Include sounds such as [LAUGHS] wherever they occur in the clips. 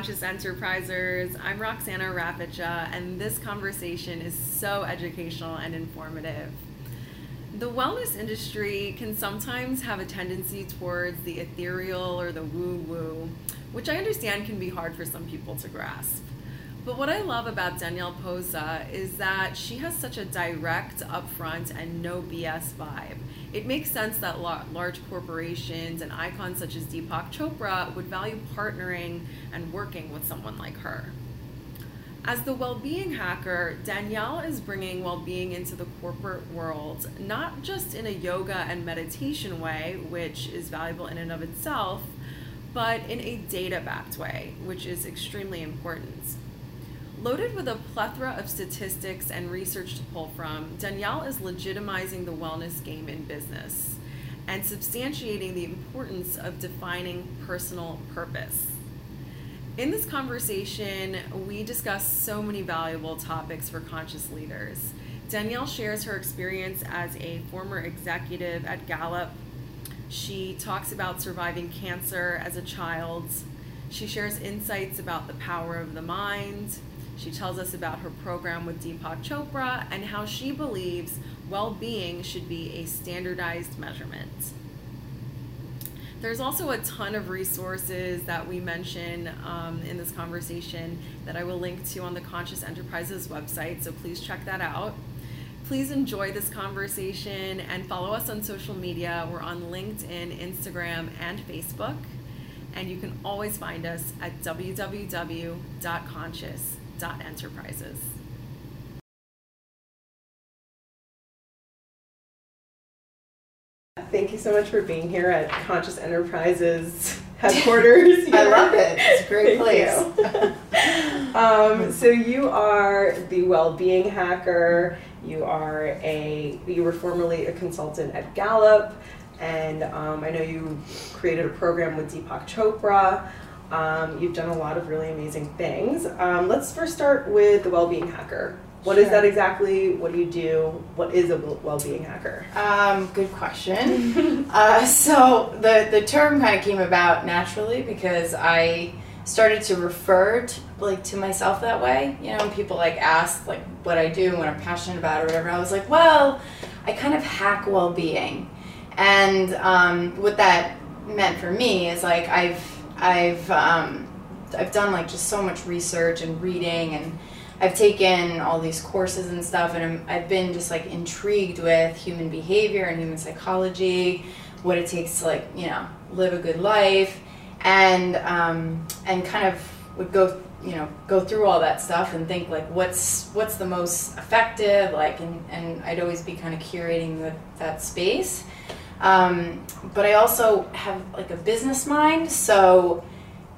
Conscious Enterprises. I'm Roxana Rapicha, and this conversation is so educational and informative. The wellness industry can sometimes have a tendency towards the ethereal or the woo woo, which I understand can be hard for some people to grasp. But what I love about Danielle Posa is that she has such a direct, upfront, and no BS vibe. It makes sense that large corporations and icons such as Deepak Chopra would value partnering and working with someone like her. As the well being hacker, Danielle is bringing well being into the corporate world, not just in a yoga and meditation way, which is valuable in and of itself, but in a data backed way, which is extremely important. Loaded with a plethora of statistics and research to pull from, Danielle is legitimizing the wellness game in business and substantiating the importance of defining personal purpose. In this conversation, we discuss so many valuable topics for conscious leaders. Danielle shares her experience as a former executive at Gallup. She talks about surviving cancer as a child. She shares insights about the power of the mind, she tells us about her program with Deepak Chopra and how she believes well being should be a standardized measurement. There's also a ton of resources that we mention um, in this conversation that I will link to on the Conscious Enterprises website, so please check that out. Please enjoy this conversation and follow us on social media. We're on LinkedIn, Instagram, and Facebook. And you can always find us at www.conscious.com enterprises. Thank you so much for being here at Conscious Enterprises headquarters. [LAUGHS] I love it. It's a [LAUGHS] great place. [LAUGHS] um, so you are the well-being hacker. You are a you were formerly a consultant at Gallup, and um, I know you created a program with Deepak Chopra. Um, you've done a lot of really amazing things. Um, let's first start with the well-being hacker. What sure. is that exactly? What do you do? What is a well-being hacker? Um, good question. [LAUGHS] uh, so the the term kind of came about naturally because I started to refer to, like to myself that way. You know, when people like ask like what I do and what I'm passionate about or whatever. I was like, well, I kind of hack well-being, and um, what that meant for me is like I've I've um, I've done like just so much research and reading and I've taken all these courses and stuff and i have been just like intrigued with human behavior and human psychology, what it takes to like you know live a good life, and um, and kind of would go you know go through all that stuff and think like what's what's the most effective like and, and I'd always be kind of curating the, that space um, but I also have like a business mind, so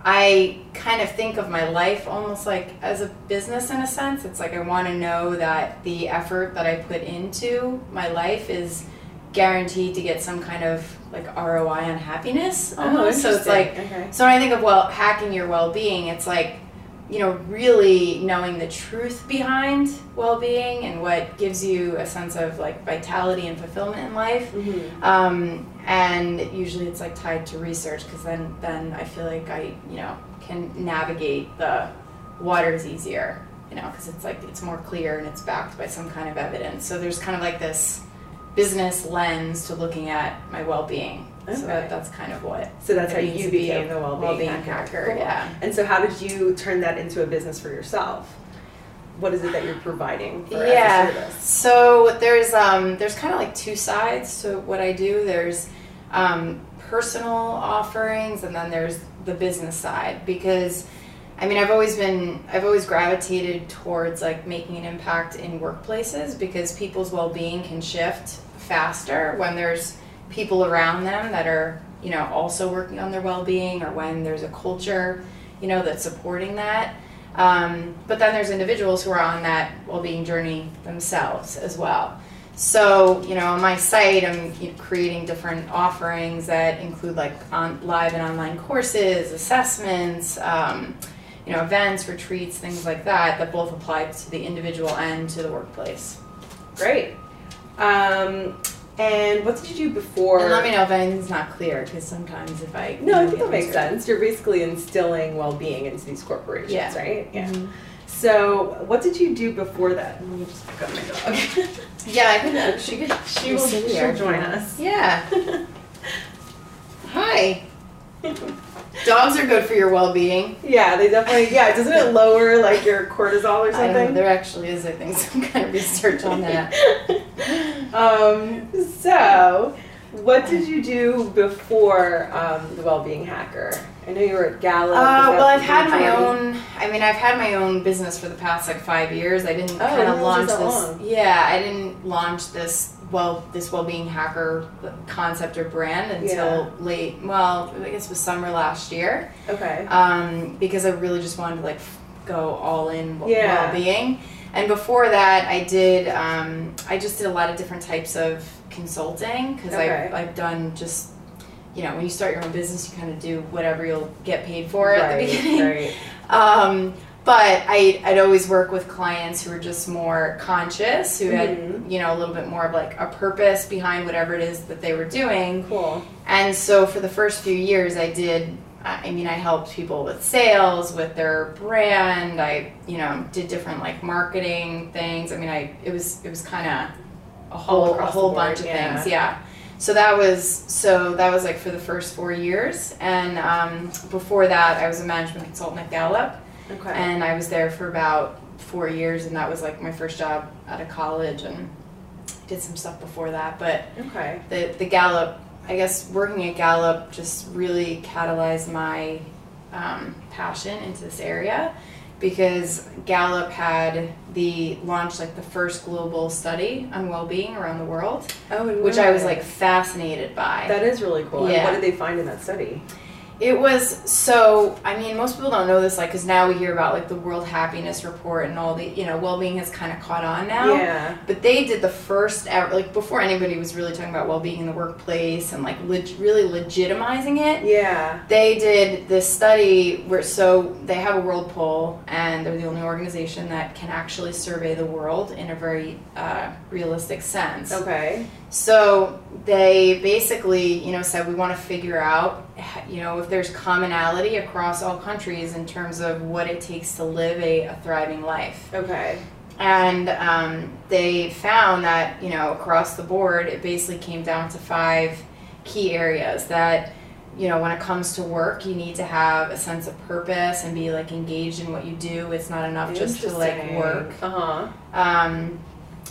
I kind of think of my life almost like as a business in a sense. It's like I want to know that the effort that I put into my life is guaranteed to get some kind of like ROI on happiness oh, almost. Oh, so it's like okay. so when I think of well hacking your well being, it's like you know, really knowing the truth behind well-being and what gives you a sense of like vitality and fulfillment in life. Mm-hmm. Um, and usually it's like tied to research because then then I feel like I you know can navigate the waters easier. You know, because it's like it's more clear and it's backed by some kind of evidence. So there's kind of like this business lens to looking at my well-being Okay. So that, that's kind of what. So that's how you became the well-being, well-being hacker. hacker cool. Yeah. And so, how did you turn that into a business for yourself? What is it that you're providing? yeah. So there's um, there's kind of like two sides to what I do. There's um, personal offerings, and then there's the business side because. I mean, I've always been, I've always gravitated towards like making an impact in workplaces because people's well being can shift faster when there's people around them that are you know also working on their well-being or when there's a culture you know that's supporting that. Um, but then there's individuals who are on that well-being journey themselves as well. So you know on my site i'm creating different offerings that include like on live and online courses assessments um, you know events retreats things like that that both apply to the individual and to the workplace. Great. Um, And what did you do before? And let me know if anything's not clear, because sometimes if I No, I think that makes sense. You're basically instilling well-being into these corporations, Yeah. right? Yeah. Mhm. So, what did you do before that? Let me just pick up my dog. [LAUGHS] Yeah, I could. She could. she will she'll join us. Yeah. [LAUGHS] Hi. [LAUGHS] Dogs are good for your well-being. Yeah, they definitely. Yeah, doesn't it lower like your cortisol or don't know, something? there actually is, I think, [LAUGHS] some kind of research on that. [LAUGHS] um. So, what did you do before um, the well-being hacker? I know you were at Gallup. Uh, well, I've had my own. I mean, I've had my own business for the past like five years. I didn't Oh, kind of launch this. long. Yeah, I didn't launch this well, this well-being hacker concept or brand until Yeah. late. Well, I guess it was summer last year. Okay. um, because I really just wanted to like f- go all in Yeah. well-being. And before that, I did um, I just did a lot of different types of consulting because Okay. I've, I've done just you know when you start your own business, you kind of do whatever you'll get paid for at the beginning. Right. [LAUGHS] Um, but I, I'd always work with clients who were just more conscious, who had Mhm. you know a little bit more of like a purpose behind whatever it is that they were doing. Cool. And so for the first few years, I did. I mean, I helped people with sales, with their brand. I, you know, did different like marketing things. I mean, I it was it was kind of a whole a whole bunch of yeah. things. Yeah. So that was so that was like for the first four years, and um, before that, I was a management consultant at Gallup, Okay. and I was there for about four years, and that was like my first job out of college, and did some stuff before that, but okay. the the Gallup, I guess working at Gallup just really catalyzed my um, passion into this area because Gallup had the launched like the first global study on well-being around the world, Oh, which I was like fascinated by. That is really cool. And what did they find in that study? It was so. I mean, most people don't know this, like, because now we hear about like the World Happiness Report and all the, you know, well-being has kind of caught on now. Yeah. But they did the first ever, like before anybody was really talking about well-being in the workplace and like leg- really legitimizing it. Yeah. They did this study where so they have a world poll and they're the only organization that can actually survey the world in a very uh, realistic sense. Okay. So they basically, you know, said we want to figure out, you know, if there's commonality across all countries in terms of what it takes to live a, a thriving life. Okay. And um, they found that, you know, across the board, it basically came down to five key areas that, you know, when it comes to work, you need to have a sense of purpose and be like engaged in what you do. It's not enough just to like work. Uh huh. Um,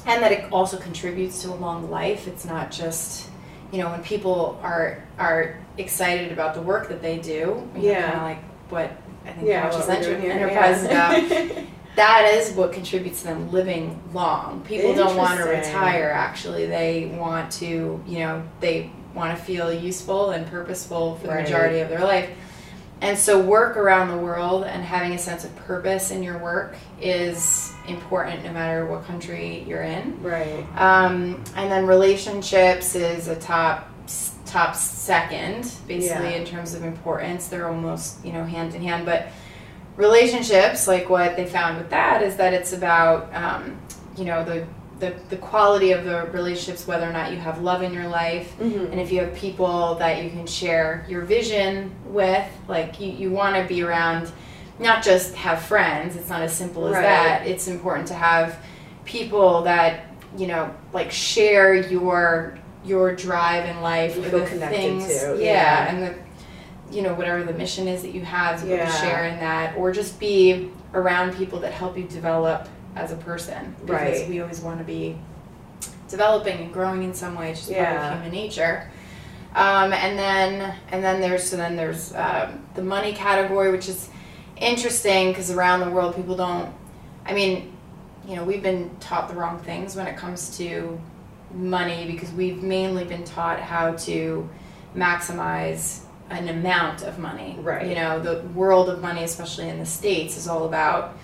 and that it also contributes to a long life. It's not just, you know, when people are are excited about the work that they do. Yeah. Kind of like what I think Yeah. Conscious What we're doing here. Enterprise is about [LAUGHS] that is what contributes to them living long. People don't want to retire actually. They want to, you know, they want to feel useful and purposeful for the majority of their life. And so work around the world and having a sense of purpose in your work is important no matter what country you're in. right. Um, and then relationships is a top top second, basically Yeah. in terms of importance. They're almost you know hand in hand, but relationships, like what they found with that, is that it's about um, you know the, the the quality of the relationships, whether or not you have love in your life, Mm-hmm. and if you have people that you can share your vision with, like you, you want to be around, not just have friends. It's not as simple as Right. that. It's important to have people that you know like share your your drive in life You the connected things to, yeah, yeah. and the you know whatever the mission is that you have to be able to Yeah. share in that or just be around people that help you develop as a person because Right. we always want to be developing and growing in some way just part of human nature um, and then and then there's so then there's um, the money category which is interesting because around the world people don't i mean you know we've been taught the wrong things when it comes to money because we've mainly been taught how to maximize an amount of money Right. you know the world of money especially in the states is all about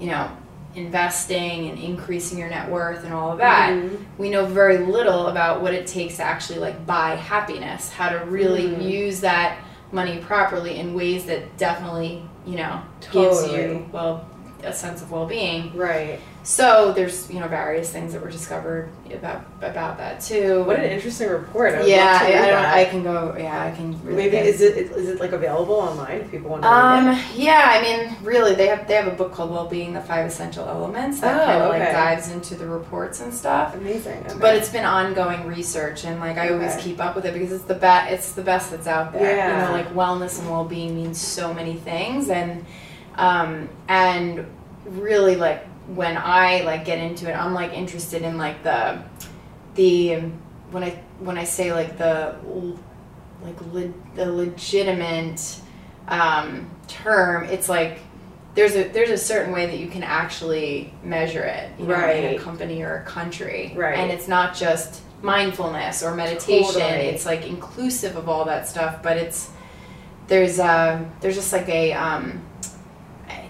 you know investing and increasing your net worth and all of that Mhm. we know very little about what it takes to actually like buy happiness how to really Mhm. use that money properly in ways that definitely you know gives you well a sense of well-being. Right. So there's you know various things that were discovered about about that too. What an interesting report. I yeah, I, don't. I can go. Yeah, I can. Really Maybe get- is it is it like available online if people want to Um. it? Yeah. I mean, really, they have they have a book called "Well-Being: The Five Essential Elements" that Oh, kind of okay. like dives into the reports and stuff. Amazing. Okay. But it's been ongoing research, and like I always Okay. keep up with it because it's the best. It's the best that's out there. Yeah. You know, like wellness and well-being means so many things, and um, and really like when I like get into it, I'm like interested in like the the when I when I say like the like le- the legitimate um, term, it's like there's a there's a certain way that you can actually measure it, you know, in a company or a country, Right. And it's not just mindfulness or meditation; Totally. it's like inclusive of all that stuff. But it's there's a there's just like a um,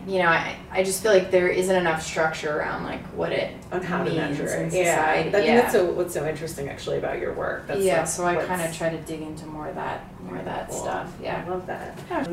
you know I, I just feel like there isn't enough structure around like what it on how to means measure it. Yeah. I think yeah. that's so what's so interesting actually about your work. That's yeah, like so I kind of try to dig into more of that, more of that Cool. stuff. Yeah. I love that. Yeah.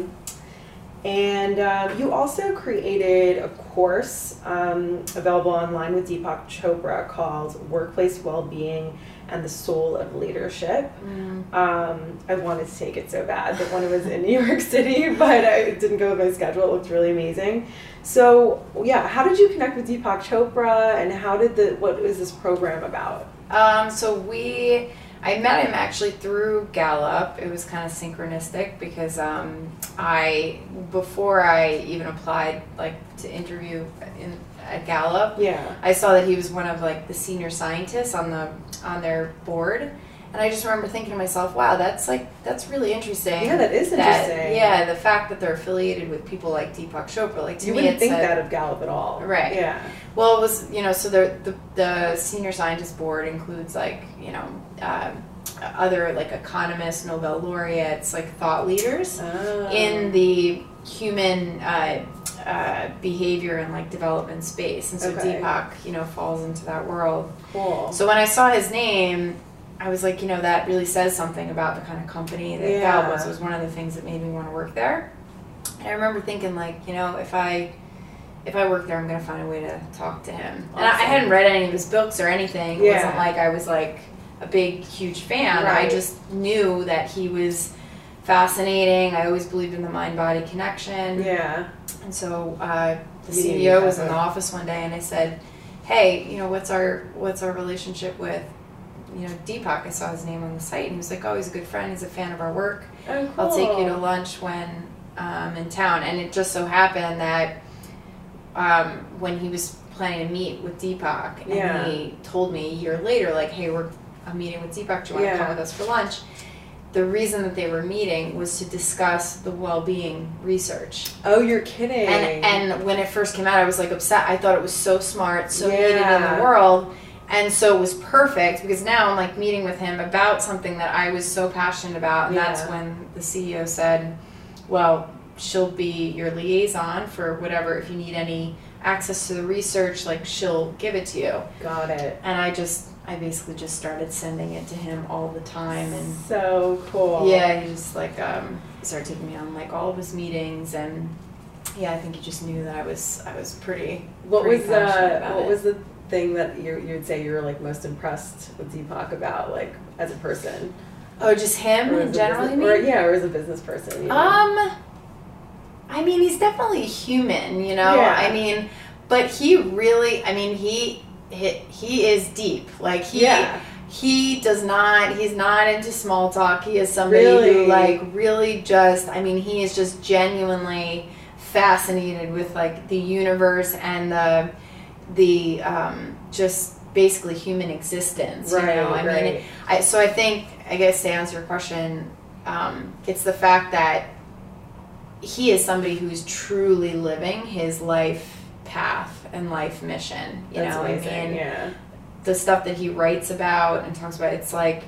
And um, you also created a course um, available online with Deepak Chopra called Workplace Wellbeing and the Soul of Leadership. Mm. Um, I wanted to take it so bad, that when it was in [LAUGHS] New York City, [LAUGHS] but I, it didn't go with my schedule. It looked really amazing. So, yeah, how did you connect with Deepak Chopra, and how did the what is this program about? Um, so we, I met him actually through Gallup. It was kind of synchronistic because um, I, before I even applied like to interview in at Gallup, Yeah. I saw that he was one of like the senior scientists on the on their board, and I just remember thinking to myself, "Wow, that's like that's really interesting." Yeah, that is that- interesting. yeah, the fact that they're affiliated with people like Deepak Chopra, like to You me, wouldn't think a- that of Gallup at all. Right. Yeah. Well, it was you know so the the, the senior scientist board includes like you know um, other like economists, Nobel laureates, like thought leaders Oh. in the human uh, uh, behavior and like development space, and so Okay. Deepak you know falls into that world. cool. So when I saw his name. I was like, you know, that really says something about the kind of company that Yeah. Was. It was one of the things that made me want to work there. And I remember thinking, like, you know, if I if I work there, I'm gonna find a way to talk to him. And I, I hadn't read any of his books or anything. It Yeah. wasn't like I was like a big, huge fan. I just knew that he was fascinating. I always believed in the mind body connection. yeah. And so uh, the CEO was in the office one day, and I said, "Hey, you know, what's our what's our relationship with?" You know, Deepak, I saw his name on the site, and he was like, "Oh, he's a good friend. He's a fan of our work. Oh, I'll take you to lunch when um, in town. And it just so happened that um, when he was planning to meet with Deepak, and Yeah. he told me a year later, like, hey, we're I'm meeting with Deepak. Do you want to Yeah. come with us for lunch? The reason that they were meeting was to discuss the well-being research. Oh, you're kidding. And and when it first came out, I was like upset. I thought it was so smart, so needed in Yeah. the world. And so it was perfect because now I'm like meeting with him about something that I was so passionate about. And that's when the CEO said, Well, she'll be your liaison for whatever, if you need any access to the research, like she'll give it to you. Got it. And I just, I basically just started sending it to him all the time. And So cool. yeah, he just like, um, started taking me on like all of his meetings. And yeah, I think he just knew that I was, I was pretty What pretty was uh, what it. was the thing that you you'd say you were like most impressed with Deepak about, like as a person? Oh, just him in general, you business- Or, yeah, or as a business person. You know? Um, I mean, he's definitely human, you know. Yeah. I mean, but he really, I mean, he he, he is deep. Like he yeah. he does not he's not into small talk. He is somebody Really? who like really just I mean, he is just genuinely fascinated with like the universe and the the um just basically human existence, you Right. know. I mean, right. I, so I think, I guess to answer your question, um, it's the fact that he is somebody who's truly living his life path and life mission. You That's know, amazing. I mean, yeah. the stuff that he writes about and talks about, it's like,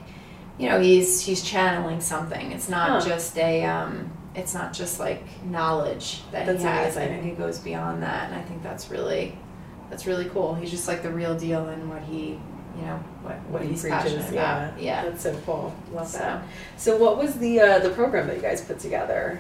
you know, he's he's channeling something. It's not Huh. just a, um, it's not just like knowledge that That's he has. I think it goes beyond that, and I think that's really, that's really cool. He's just like the real deal in what he, you know, what what, he he's preaches, about. Yeah. That's so cool. Love So, that. So what was the uh, the program that you guys put together?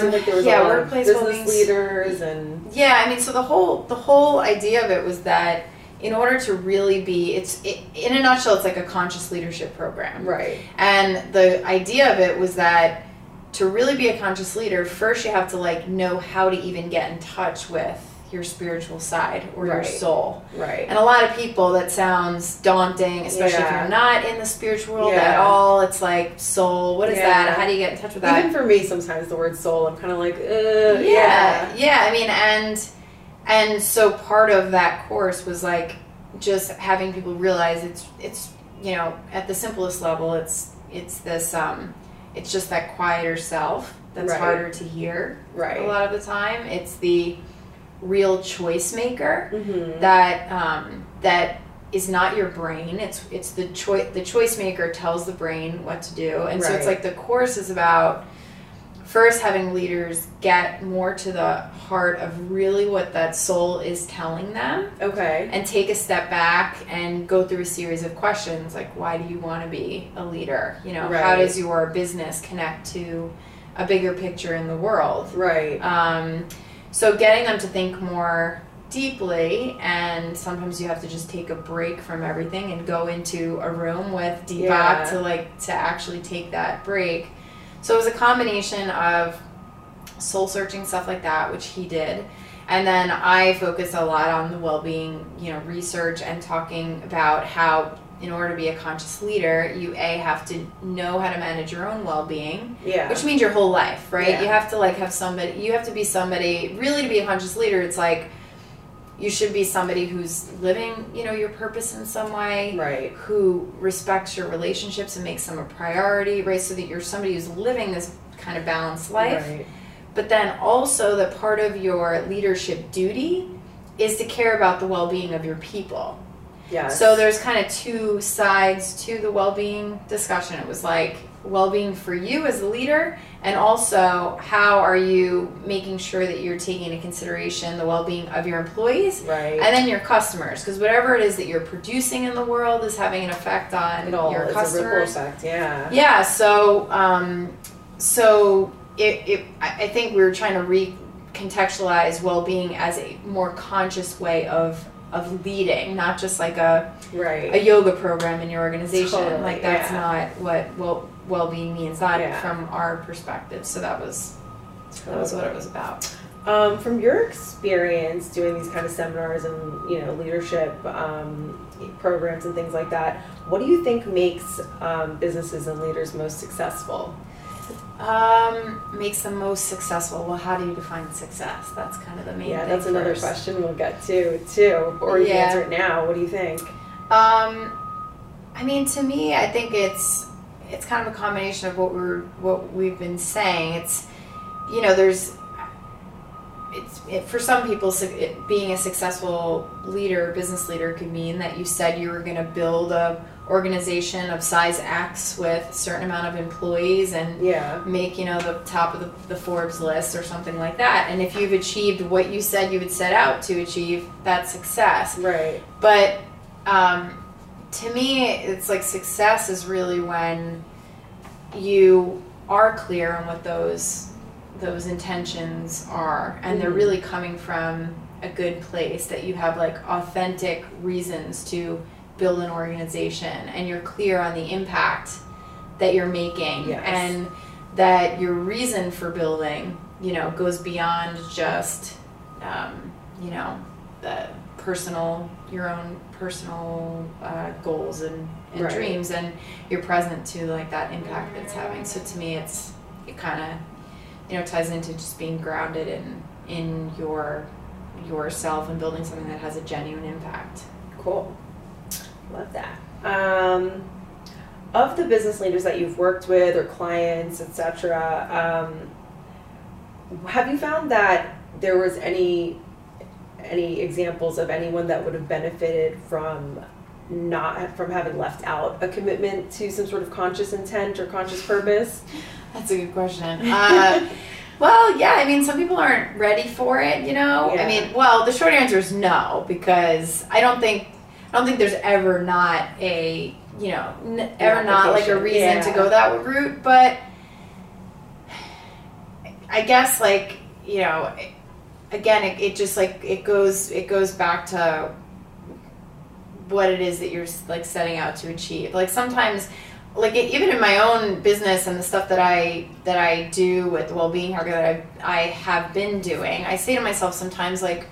Seemed like there was Um, yeah, a lot of workplace business well-being- leaders and Yeah, I mean, so the whole the whole idea of it was that in order to really be, it's it, in a nutshell, it's like a conscious leadership program. right, And the idea of it was that to really be a conscious leader, first you have to like know how to even get in touch with your spiritual side or your soul. right. And a lot of people that sounds daunting, especially if you're not in the spiritual world Yeah. at all. It's like soul, what is Yeah. that? How do you get in touch with that? Even for me, sometimes the word soul, I'm kind of like, uh, yeah, yeah, yeah. I mean, and and so part of that course was like just having people realize it's it's you know at the simplest level it's it's this um it's just that quieter self that's Right. harder to hear right. a lot of the time. It's the real choice maker Mm-hmm. that um, that is not your brain. It's it's the choice. The choice maker tells the brain what to do, and so it's like the course is about first having leaders get more to the heart of really what that soul is telling them, Okay. and take a step back and go through a series of questions like why do you want to be a leader? You know, how does your business connect to a bigger picture in the world? Right. Um, so getting them to think more deeply, and sometimes you have to just take a break from everything and go into a room with Deepak Yeah. to like to actually take that break. So it was a combination of soul searching stuff like that, which he did. And then I focused a lot on the well-being, you know, research and talking about how in order to be a conscious leader, you a have to know how to manage your own well-being, yeah. which means your whole life, right? Yeah. You have to like have somebody. You have to be somebody. Really, to be a conscious leader, it's like you should be somebody who's living, you know, your purpose in some way. right. Who respects your relationships and makes them a priority, right? So that you're somebody who's living this kind of balanced life. Right. But then also that part of your leadership duty is to care about the well-being of your people. Yes. So there's kind of two sides to the well-being discussion. It was like well-being for you as a leader and also how are you making sure that you're taking into consideration the well-being of your employees right. and then your customers because whatever it is that you're producing in the world is having an effect on it all your a ripple customers effect. Yeah. yeah so um, so it, it I I think we were trying to recontextualize well-being as a more conscious way of of leading not just like a Right. a yoga program in your organization. Totally, like that's yeah. not what well well being means, not Yeah. from our perspective. So that was that was what it was about. Um, from your experience doing these kind of seminars and you know leadership um, programs and things like that, what do you think makes um, businesses and leaders most successful? Um, makes them most successful. Well, how do you define success? That's kind of the main. yeah, that's another first. question we'll get to too, or you can Yeah. answer it now. What do you think? Um, I mean, to me, I think it's it's kind of a combination of what we're what we've been saying. It's you know, there's it's it, for some people, it, being a successful leader, business leader, could mean that you said you were going to build a organization of size X with a certain amount of employees and Yeah. make you know the top of the, the Forbes list or something like that. And if you've achieved what you said you would set out to achieve, that's success. Right. But um, to me, it's like success is really when you are clear on what those those intentions are, and they're Mhm. really coming from a good place. That you have like authentic reasons to build an organization, and you're clear on the impact that you're making, Yes. and that your reason for building, you know, goes beyond just, um, you know, the personal, your own personal uh, goals and, and Right. dreams, and you're present to like that impact that it's having. So to me, it's it kind of, you know, ties into just being grounded in in your yourself and building something that has a genuine impact. Cool. Love that. Um, of the business leaders that you've worked with or clients, etc., um, have you found that there was any any examples of anyone that would have benefited from not from having left out a commitment to some sort of conscious intent or conscious purpose? That's a good question. Uh, [LAUGHS] well, yeah, I mean, some people aren't ready for it, you know. Yeah. I mean, well, the short answer is no because I don't think I don't think there's ever not a you know n- ever not like a reason to go that route, but. I guess like you know, again, it, it just like it goes it goes back to what it is that you're like setting out to achieve. Like sometimes, like it, even in my own business and the stuff that I that I do with well-being hacker that I I have been doing, I say to myself sometimes like.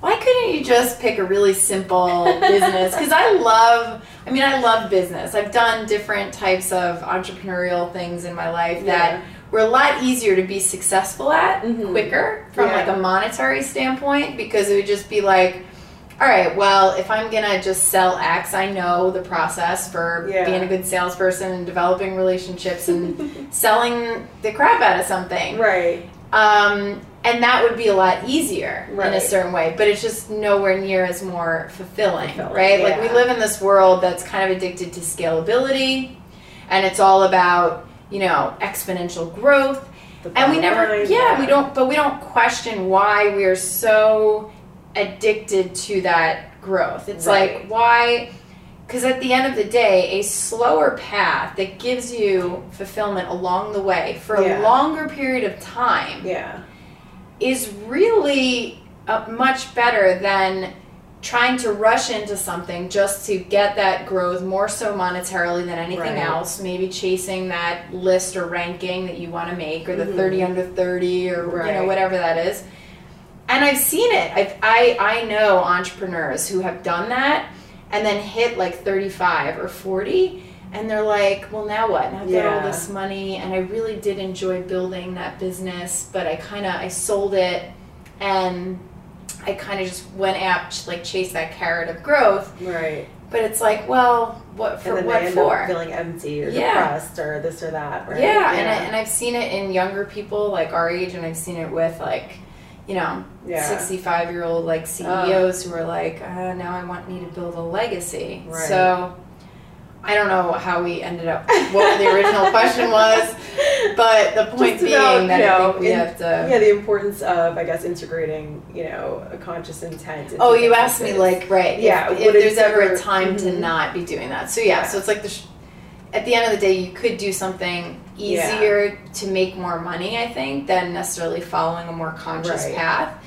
Why couldn't you just pick a really simple business? Because I love, I mean, I love business. I've done different types of entrepreneurial things in my life that Yeah. were a lot easier to be successful at Mhm. quicker from Yeah. like a monetary standpoint because it would just be like all right well if i'm gonna just sell x i know the process for Yeah. being a good salesperson and developing relationships and [LAUGHS] selling the crap out of something Right. um, and that would be a lot easier in a certain way but it's just nowhere near as more fulfilling, Fulfilling, right like we live in this world that's kind of addicted to scalability and it's all about you know exponential growth and we never yeah, we don't but we don't question why we are so addicted to that growth it's Right. like why because at the end of the day a slower path that gives you fulfillment along the way for Yeah. a longer period of time Yeah. Is really uh, much better than trying to rush into something just to get that growth more so monetarily than anything Right. else maybe chasing that list or ranking that you want to make or the Mhm. 30 under 30 or you know whatever that is and i've seen it I've, i i know entrepreneurs who have done that and then hit like 35 or 40 and they're like well now what now i've got all this money and i really did enjoy building that business but i kind of i sold it and i kind of just went out to like chase that carrot of growth Right. but it's like well what for what for feeling empty or Yeah. depressed or this or that. Right? yeah, And, I, and I've seen it in younger people like our age, and I've seen it with like, you know, Yeah. 65 year old like CEOs who are like, uh, now I want me to build a legacy. Right. So I don't know how we ended up, what the original question was, but the point Just being about, that you I know, think we in- have to. yeah, the importance of, I guess, integrating, you know, a conscious intent. Oh, you asked me like right. Yeah, If, if there's ever ever- a time to Mhm. not be doing that. So yeah, Yeah. so it's like the. Sh- at the end of the day, you could do something Yeah. easier to make more money. I think than necessarily following a more conscious Right. path.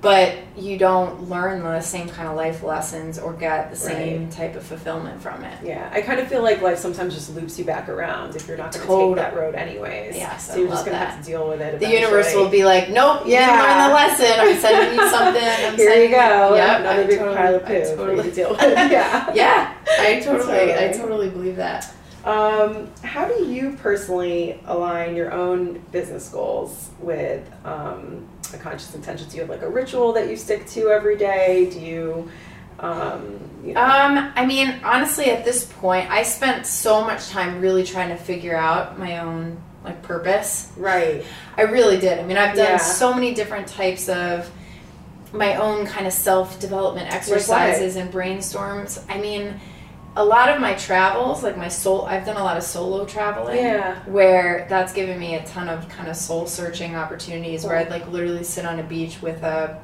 But you don't learn the same kind of life lessons or get the same type of fulfillment from it. Yeah, I kind of feel like life sometimes just loops you back around if you're not going to take that road anyways. Yes, so I you're just going to have to deal with it. The universe will be like, nope, you Yeah. learn the lesson. I'm sending you [LAUGHS] something. I'm Here sending you go. Yep, another I big totally- pile of poo totally- to deal [LAUGHS] with. yeah. Yeah, I totally, I Totally. totally believe that. Um, how do you personally align your own business goals with um, a conscious intention? Do you have like a ritual that you stick to every day? Do you, um, you know, Um, I mean, honestly, at this point, I spent so much time really trying to figure out my own like purpose. right? I really did. I mean, I've done Yeah. so many different types of my own kind of self development exercises and brainstorms. I mean, a lot of my travels, like my soul, I've done a lot of solo traveling. Yeah. Where that's given me a ton of kind of soul searching opportunities where I'd like literally sit on a beach with a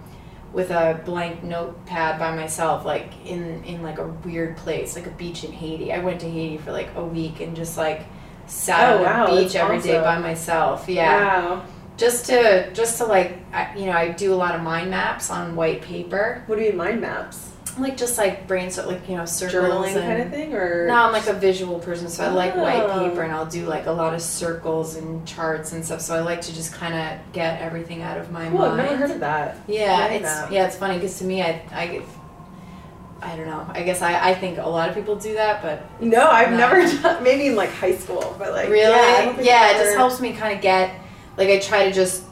with a blank notepad by myself, like in in like a weird place, like a beach in Haiti. I went to Haiti for like a week and just like sat Oh, on wow, a beach every day by myself. Yeah Wow. just to just to like I, you know i do a lot of mind maps on white paper What do you mean mind maps? Like just like brainstorm like you know circles Journaling and kind of thing, or no i'm like a visual person so i like white Oh. paper and i'll do like a lot of circles and charts and stuff so i like to just kind of get everything out of my Cool. I've never heard of that. yeah it's map. yeah it's funny because to me i i I don't know. I guess I, I think a lot of people do that, but No, I've No. never [LAUGHS] done. Maybe in like high school, but like really, yeah, yeah, it just helps me kind of get like I try to just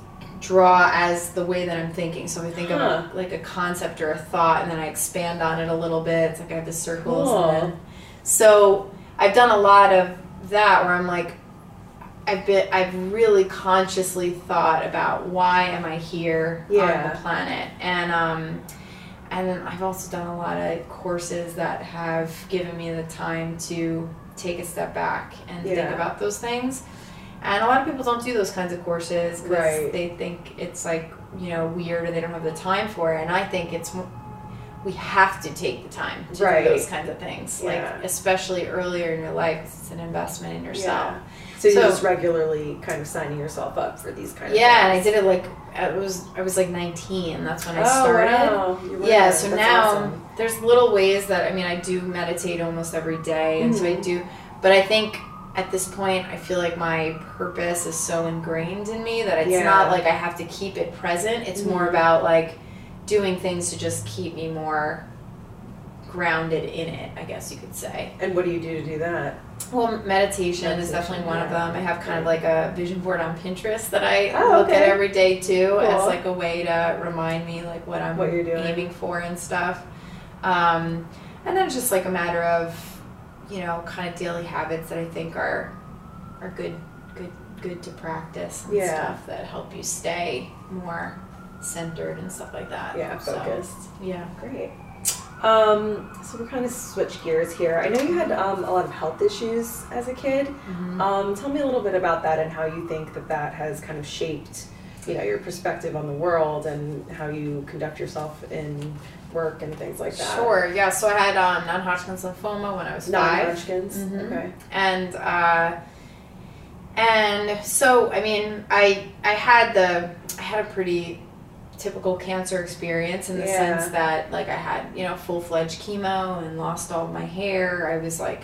draw as the way that I'm thinking. So I think of a, like a concept or a thought, and then I expand on it a little bit. It's like I have the circles, Cool. and then so I've done a lot of that where I'm like. I've been I've really consciously thought about why am I here on the planet and um and then I've also done a lot of courses that have given me the time to take a step back and think about those things. And a lot of people don't do those kinds of courses because Right. they think it's like, you know, weird or they don't have the time for it. And I think it's we have to take the time to Right. do those kinds of things. Yeah. Like especially earlier in your life, it's an investment in yourself. So you're just regularly kind of signing yourself up for these kind of Yeah, and I did it like I was I was like 19. That's when I Oh, started. wow. Yeah, so That's now awesome. there's little ways that I mean I do meditate almost every day, and so I Mhm. do. But I think at this point I feel like my purpose is so ingrained in me that it's Yeah. not like I have to keep it present. It's more Mhm. about like doing things to just keep me more grounded in it. I guess you could say. And what do you do to do that? Well, meditation is Meditation, definitely one of them. I have kind of like a vision board on Pinterest that I Oh, look at every day too, as like a way to remind me like what I'm What you're doing. aiming for and stuff. Um, and then it's just like a matter of, you know, kind of daily habits that I think are are good, good, good to practice and Yeah. stuff that help you stay more centered and stuff like that. Yeah, So, focused. yeah. Great. Um, so we're kind of switch gears here. I know you had um, a lot of health issues as a kid. Mhm. Um, tell me a little bit about that and how you think that that has kind of shaped, you know, your perspective on the world and how you conduct yourself in work and things like that. Sure. Yeah. So I had um, non-Hodgkin's lymphoma when I was five. Non-Hodgkin's. Mhm. Okay. and uh, and so I mean I I had the I had a pretty typical cancer experience in the Yeah. sense that like I had you know full fledged chemo and lost all my hair. I was like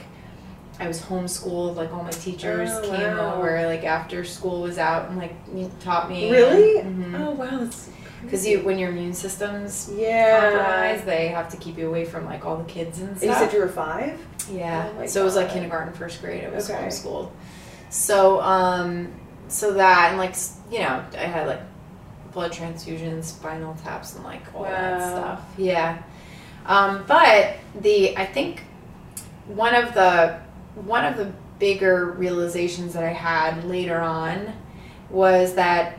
I was homeschooled. Like all my teachers Oh, came wow. over like after school was out and like taught me. Really? Mhm. Oh wow, that's Because you, when your immune system's yeah. compromised, they have to keep you away from like all the kids and stuff. you said you were five. Yeah. Oh so it was like kindergarten, first grade. I was Okay. homeschooled. So um, so that and like you know I had like blood transfusions, spinal taps, and like all that stuff. Yeah. Um, but the I think one of the one of the bigger realizations that I had later on was that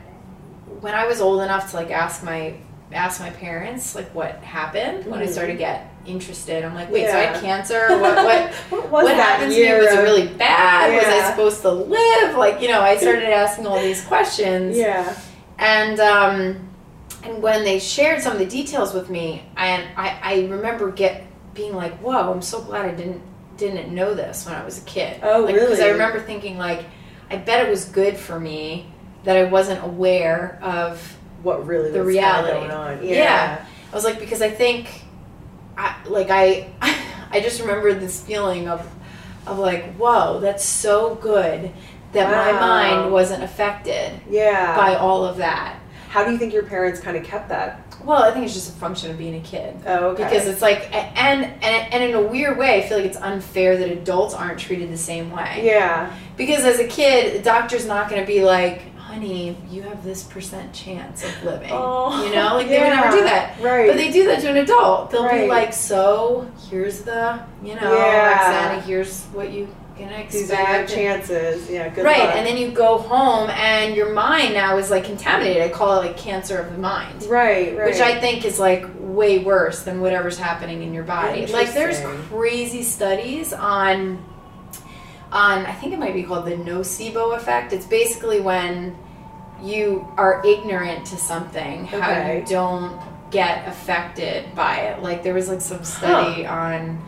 when I was old enough to like ask my ask my parents like what happened when I started to get interested. I'm like, wait, so I Yeah. had cancer? What what [LAUGHS] what what happened to me? Was it really bad? Was I supposed to live? Like, you know, I started asking all these questions. Yeah. And um, and when they shared some of the details with me, and I, I remember get being like, whoa, I'm so glad I didn't didn't know this when I was a kid. Oh, like, Because I remember thinking like, I bet it was good for me that I wasn't aware of What really The was reality. going on? Yeah. I was like, because I think, I like I, [LAUGHS] I just remember this feeling of, of like, whoa, that's so good that my mind wasn't affected Yeah. by all of that. How do you think your parents kind of kept that? Well, I think it's just a function of being a kid. Oh, okay. Because it's like, and, and and in a weird way, I feel like it's unfair that adults aren't treated the same way. yeah. Because as a kid, the doctor's not going to be like, "Honey, you have this percent chance of living." Oh, you know, like they would never do that. Right. But they do that to an adult. They'll Right. be like, "So here's the, you know, Yeah. Roxana, here's what you can These are your expect." chances. Yeah. Good right, luck. and then you go home and your mind now is like contaminated. I call it like cancer of the mind. Right. Right. Which I think is like way worse than whatever's happening in your body. Like there's crazy studies on on I think it might be called the nocebo effect. It's basically when you are ignorant to something, how you don't get affected by it. Like there was like some study on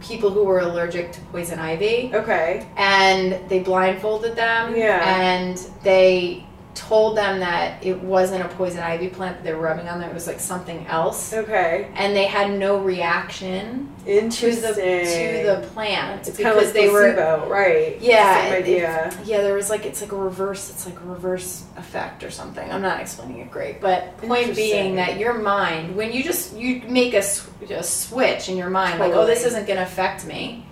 people who were allergic to poison ivy Okay. and they blindfolded them Yeah. and they told them that it wasn't a poison ivy plant that they were rubbing on them it was like something else Okay. and they had no reaction to the to the plant It's kind of like they were placebo, right? yeah Same it- idea. yeah there was like it's like a reverse it's like a reverse effect or something i'm not explaining it great but point being that your mind when you just you make a, a switch in your mind like oh this isn't going to affect me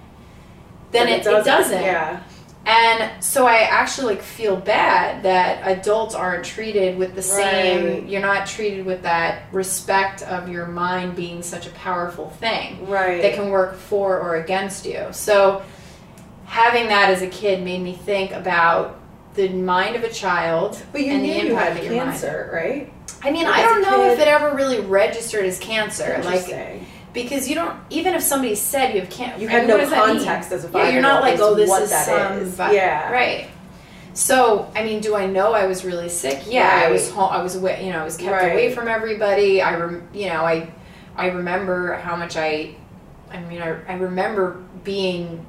then But it, it doesn't Yeah. And so I actually like feel bad that adults aren't treated with the same Right. you're not treated with that respect of your mind being such a powerful thing Right. that can work for or against you. So having that as a kid made me think about the mind of a child but you and knew the you impact had of your mind. cancer, right? I mean, I don't know if it ever really registered as cancer. Like. Because you don't even if somebody said you have cancer you had what no does that mean? context as a Yeah, five you're not like, oh, this is some, is. yeah. right. So, I mean, do I know I was really sick? Yeah, I was home. I was away. You know, I was kept Right. away from everybody. I, rem, you know, I, I remember how much I, I mean, I, I remember being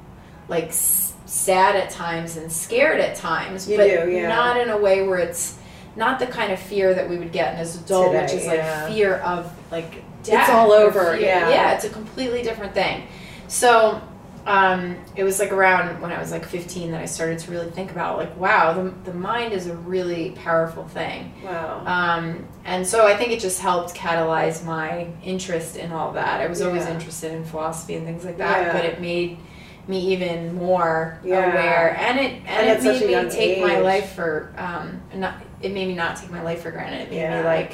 like s- sad at times and scared at times, You but do, yeah. not in a way where it's not the kind of fear that we would get in as adult, which is like yeah. fear of like death. all over, yeah. Yeah, it's a completely different thing. So um, it was like around when I was like 15 that I started to really think about like, wow, the, the mind is a really powerful thing. Wow. Um, and so I think it just helped catalyze my interest in all that. I was always interested in philosophy and things like that, Yeah. but it made me even more Yeah. aware, and it and, And it at such a made me take my life for um, not. It made me not take my life for granted. It made Yeah. me like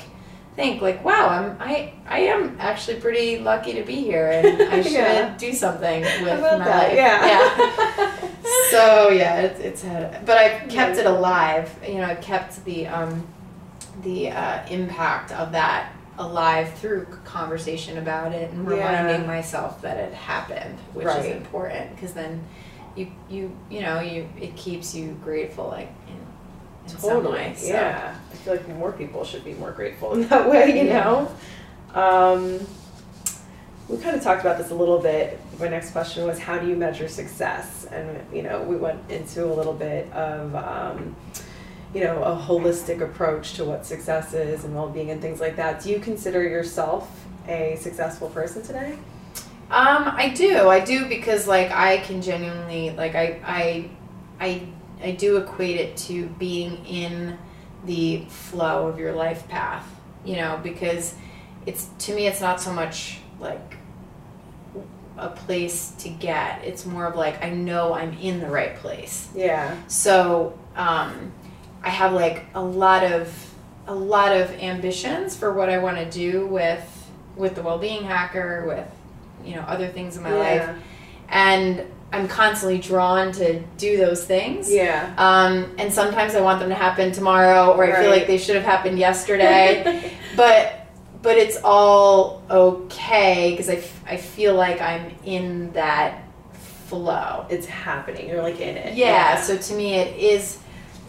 think like, wow, I'm I I am actually pretty lucky to be here, and [LAUGHS] I should Yeah. do something with my that? life. Yeah. [LAUGHS] so yeah, it's it's had, but I've kept it alive. You know, I've kept the um, the uh, impact of that alive through conversation about it and Yeah. reminding myself that it happened, which Right. is important because then you you you know you it keeps you grateful like in, in some Totally. way. So. Yeah. I feel like more people should be more grateful [LAUGHS] in that way, you Yeah. know? Um, we kind of talked about this a little bit. My next question was how do you measure success? And, you know, we went into a little bit of, um, you know, a holistic approach to what success is and well being and things like that. Do you consider yourself a successful person today? Um, I do. I do because like I can genuinely like I I I I do equate it to being in the flow of your life path. You know, because it's to me it's not so much like a place to get. It's more of like I know I'm in the right place. Yeah. So um, I have like a lot of a lot of ambitions for what I want to do with with the well-being hacker, with you know other things in my life, and I'm constantly drawn to do those things. Yeah. Um, and sometimes I want them to happen tomorrow, or I feel like they should have happened yesterday. [LAUGHS] but but it's all okay because I, f- I feel like I'm in that flow. it's happening. You're like in it. Yeah, so to me it is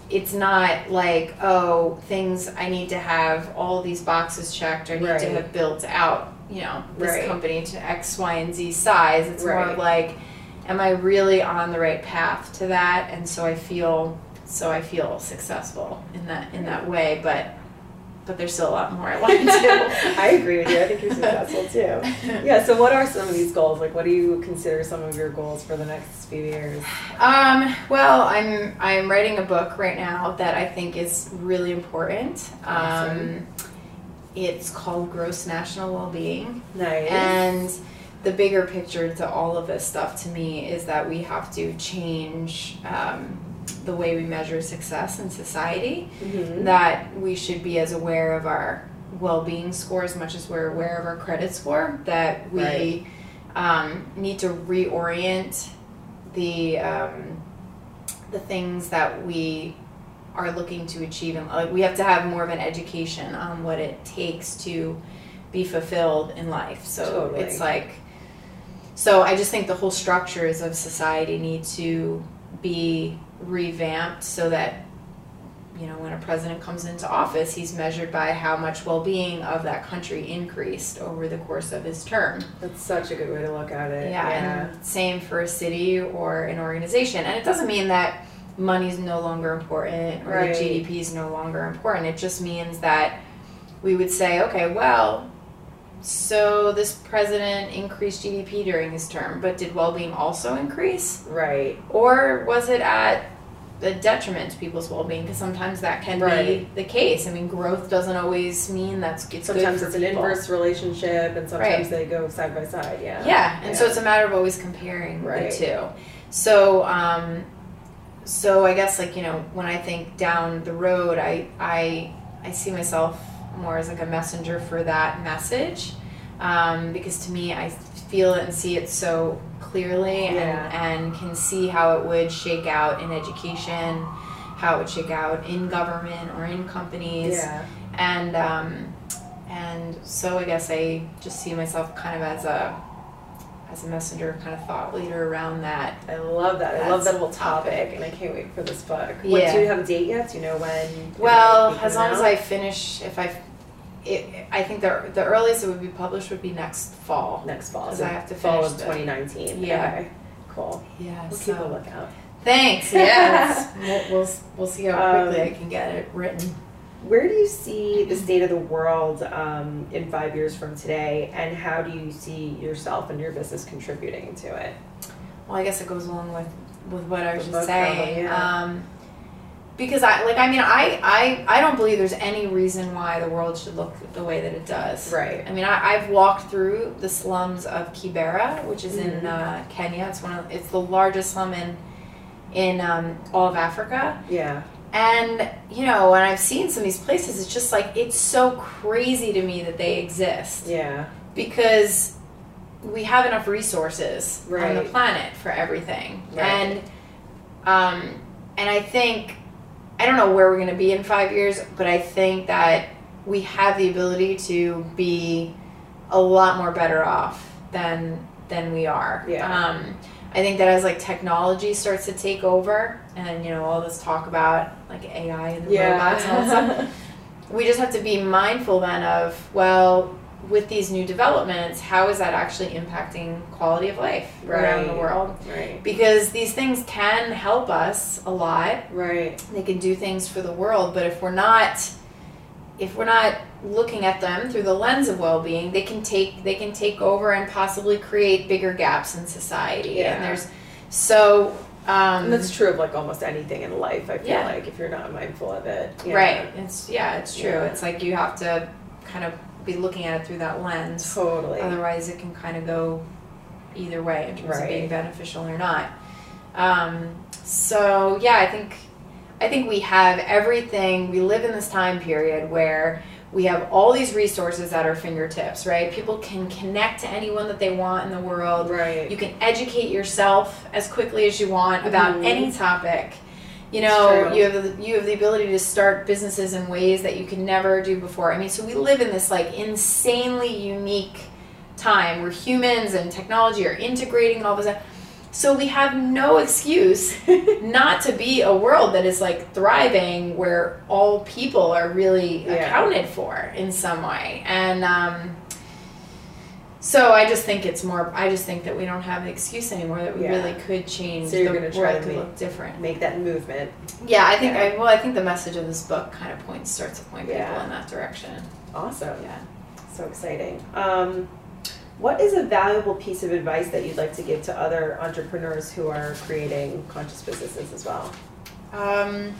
it's not like, oh, things I need to have all these boxes checked, I need to have built out, you know, this Right. company to X, Y, and Z size. It's more Right. like, am I really on the right path to that? And so I feel so I feel successful in that in that way, but but there's still a lot more I want to do. [LAUGHS] I agree with you. I think you're successful too. [LAUGHS] Yeah, so what are some of these goals? Like, what do you consider some of your goals for the next few years? Um, well, I'm I'm writing a book right now that I think is really important. Awesome. Um, it's called Gross National Wellbeing, Nice. and the bigger picture to all of this stuff to me is that we have to change um, the way we measure success in society. Mhm. That we should be as aware of our well-being score as much as we're aware of our credit score. That we Right. um, need to reorient the um, the things that we are looking to achieve and like we have to have more of an education on what it takes to be fulfilled in life so Totally. it's like so i just think the whole structures of society need to be revamped so that you know when a president comes into office he's measured by how much well-being of that country increased over the course of his term That's such a good way to look at it. yeah, and same for a city or an organization. And it doesn't mean that money is no longer important or Right. the GDP is no longer important. It just means that we would say, okay, well, so this president increased GDP during his term, but did well-being also increase, Right. or was it at the detriment to people's well-being? Because sometimes that can Right. be the case. I mean, growth doesn't always mean that's it's Sometimes it's an inverse relationship, and sometimes Right. they go side by side. Yeah. Yeah, and so it's a matter of always comparing Right. the two. So, um, so I guess like you know when I think down the road, I I I see myself more as like a messenger for that message, um, because to me I feel it and see it so clearly Yeah. and and can see how it would shake out in education, how it would shake out in government or in companies Yeah. and um, and so I guess I just see myself kind of as a as a messenger, kind of thought leader around that. I love that. I love that whole topic, topic. and I can't wait for this book. What, Yeah. do you have a date yet? Do you know when? Well, as long as I finish, if I it, I think the the earliest it would be published would be next fall. Next fall. 'Cause so I have to fall of the- 2019. Yeah. Okay. Cool. Yeah. We'll so keep a lookout. thanks. [LAUGHS] Yeah. we'll, we'll we'll see how quickly Um, I can get it written. Where do you see the state of the world um, in five years from today, and how do you see yourself and your business contributing to it? Well, I guess it goes along with with what I was The just saying. yeah. Um, because I like I mean I, I I don't believe there's any reason why the world should look the way that it does. Right. I mean I, I've walked through the slums of Kibera, which is in Mhm. uh, Kenya. It's one of it's the largest slum in in um, all of Africa. Yeah. And you know, when I've seen some of these places, it's just like it's so crazy to me that they exist Yeah. because we have enough resources on the planet for everything Right. and um and i think i don't know where we're going to be in five years but i think that we have the ability to be a lot more better off than than we are Yeah. um i think that as like technology starts to take over and you know all this talk about like ai and the robots and all that stuff [LAUGHS] we just have to be mindful then of well with these new developments how is that actually impacting quality of life right. around the world right. because these things can help us a lot Right. they can do things for the world but if we're not if we're not looking at them through the lens of well-being they can take they can take over and possibly create bigger gaps in society Yeah. and there's so um And that's true of like almost anything in life. I feel Yeah. like if you're not mindful of it. Yeah. right it's yeah it's true Yeah. it's like you have to kind of be looking at it through that lens Totally. Otherwise, it can kind of go either way in terms of being beneficial or not. Um, so yeah, I think I think we have everything. We live in this time period where we have all these resources at our fingertips. Right? People can connect to anyone that they want in the world. Right. You can educate yourself as quickly as you want about Mhm. any topic. You know, you have the, you have the ability to start businesses in ways that you could never do before. I mean, so we live in this like insanely unique time where humans and technology are integrating all of a sudden. So we have no excuse [LAUGHS] not to be a world that is like thriving where all people are really Yeah. accounted for in some way. And um, so I just think it's more. I just think that we don't have an excuse anymore that we Yeah. really could change. So you're the gonna try world to make- look different. Make that movement. Yeah, I think. Yeah. I, well, I think the message of this book kind of points starts to point people in that direction. Awesome. Yeah. So exciting. Um, what is a valuable piece of advice that you'd like to give to other entrepreneurs who are creating conscious businesses as well? Um,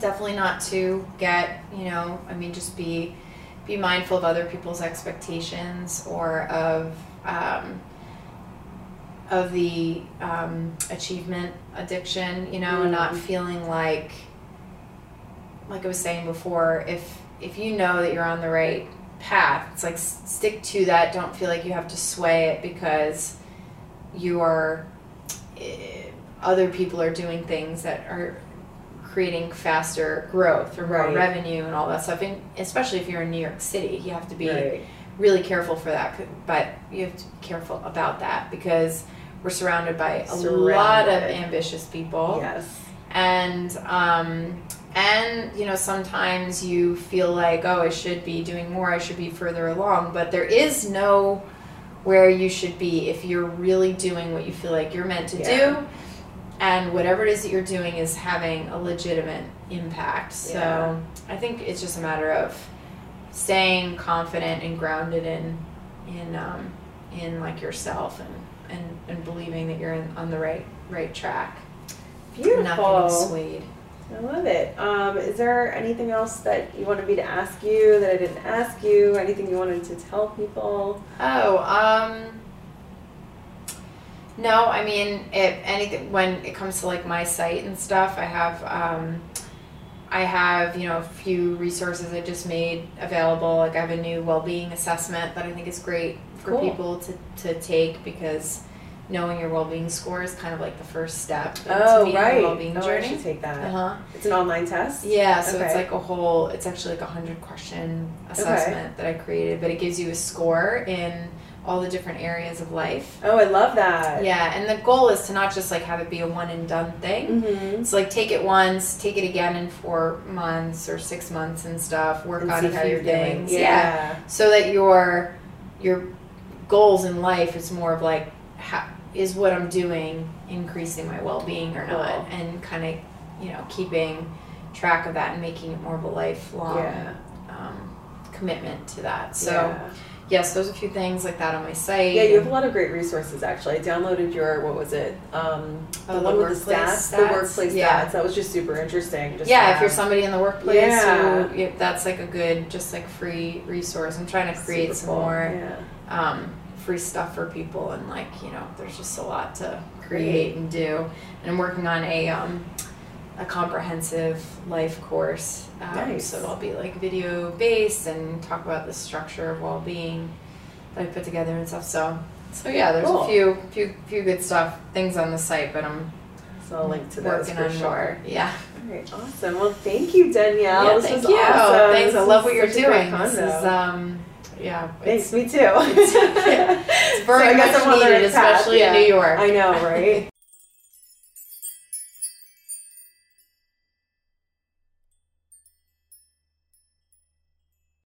definitely not to get, you know, I mean, just be be mindful of other people's expectations or of um, of the um, achievement addiction, you know, and not Mm. feeling like, like I was saying before, if if you know that you're on the right path, it's like stick to that. Don't feel like you have to sway it because you are. eh, other people are doing things that are creating faster growth or more Right. revenue and all that stuff. And especially if you're in New York City, you have to be Right. really careful for that. But you have to be careful about that because we're surrounded by a lot of ambitious people Yes. and um, and you know sometimes you feel like oh I should be doing more I should be further along but there is no where you should be if you're really doing what you feel like you're meant to Yeah. do and whatever it is that you're doing is having a legitimate impact so Yeah. I think it's just a matter of staying confident and grounded in in um, in like yourself and, and and believing that you're in, on the right right track not getting Beautiful. swayed I love it. Um, is there anything else that you wanted me to ask you that I didn't ask you? Anything you wanted to tell people? Oh, um, no, I mean, if anything, when it comes to like my site and stuff, I have, um, I have, you know, a few resources I just made available. Like I have a new well-being assessment that I think is great for Cool. people to, to take because knowing your well-being score is kind of like the first step into Oh, right. a well-being oh, I journey. should take that. Uh-huh. It's an online test? Yeah, so it's like a whole, it's actually like a hundred question assessment that I created, but it gives you a score in all the different areas of life. Oh, I love that. Yeah, and the goal is to not just like have it be a one and done thing. Mm-hmm. It's like take it once, take it again in four months or six months and stuff. Work And on a how few you're doing. things. Yeah. so that your your goals in life is more of like is what I'm doing increasing my well being or not, Cool. and kind of you know keeping track of that and making it more of a lifelong Yeah. um, commitment to that. So Yeah. yes, there's a few things like that on my site. Yeah, you have a lot of great resources actually. I downloaded your what was it? Um, the Oh, one the with the workplace stats, the workplace Yeah. stats. That was just super interesting. Just yeah, if you're somebody in the workplace, Yeah. who, that's like a good, just like free resource. I'm trying to create some more Yeah. um, free stuff for people, and like you know, there's just a lot to create and do. And I'm working on a um, a comprehensive life course, um, Nice. so it'll be like video based and talk about the structure of well being that I put together and stuff. So. So yeah, there's Cool. a few, few, few good stuff, things on the site, but I'm So I'll link to those for on sure. more. Yeah. All right, awesome. Well, thank you, Danielle. Yeah, this thank was you. awesome. Thanks. I love what you're such a great doing. This is um, yeah. Thanks, It's, me too. [LAUGHS] it's very So I guess much I'm on the needed, especially yeah. in New York. I know, right? [LAUGHS]